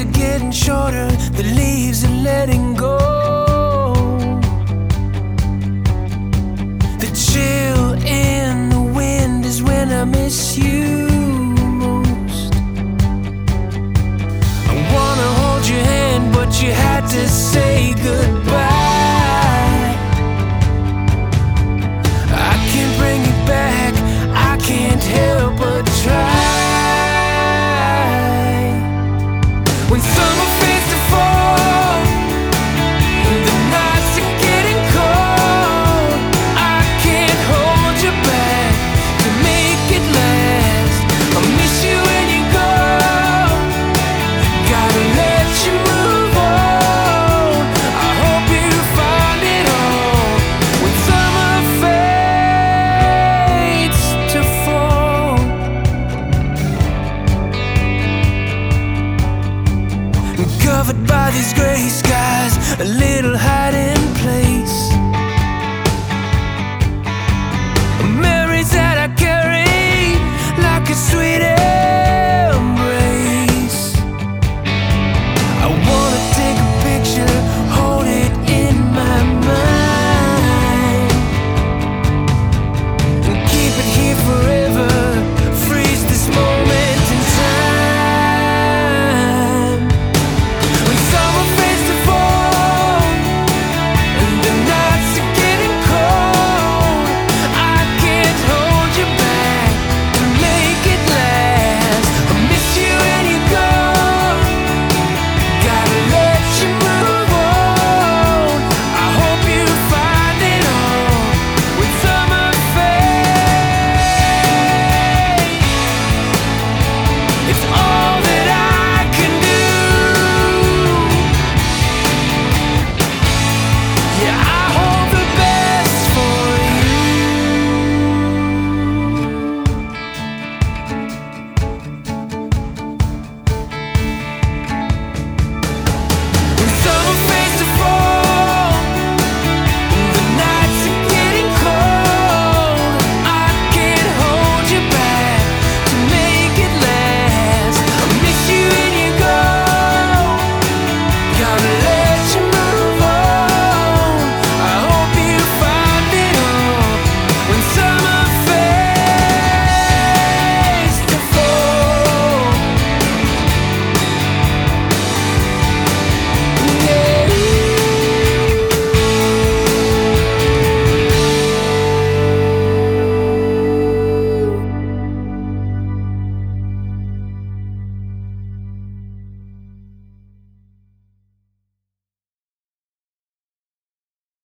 days are getting shorter, the leaves are letting go. The chill in the wind is when I miss you most. I wanna hold your hand, but you had to say goodbye. Covered by these gray skies, a little hiding place.